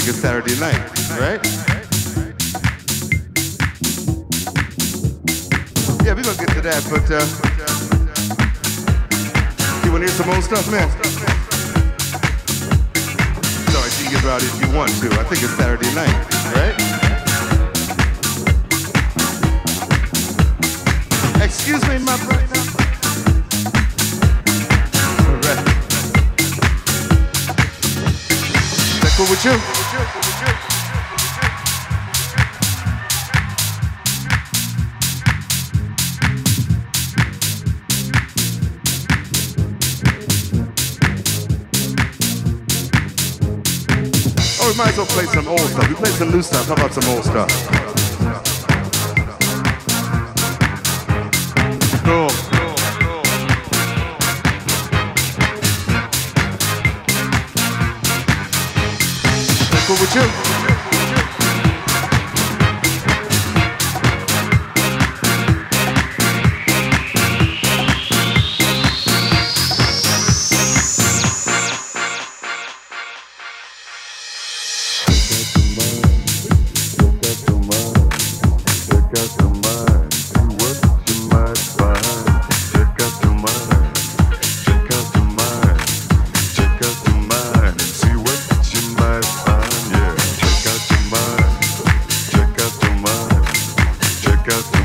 think it's Saturday night, right? Yeah, we're gonna get to that, but uh, you wanna hear some old stuff, man? Sorry, you can get rowdy if you want to. I think it's Saturday night, right? Excuse me, my brother. With you? Might as well play some old stuff. We played some new stuff. How about some old stuff? Cool. Cool with you? Sorry,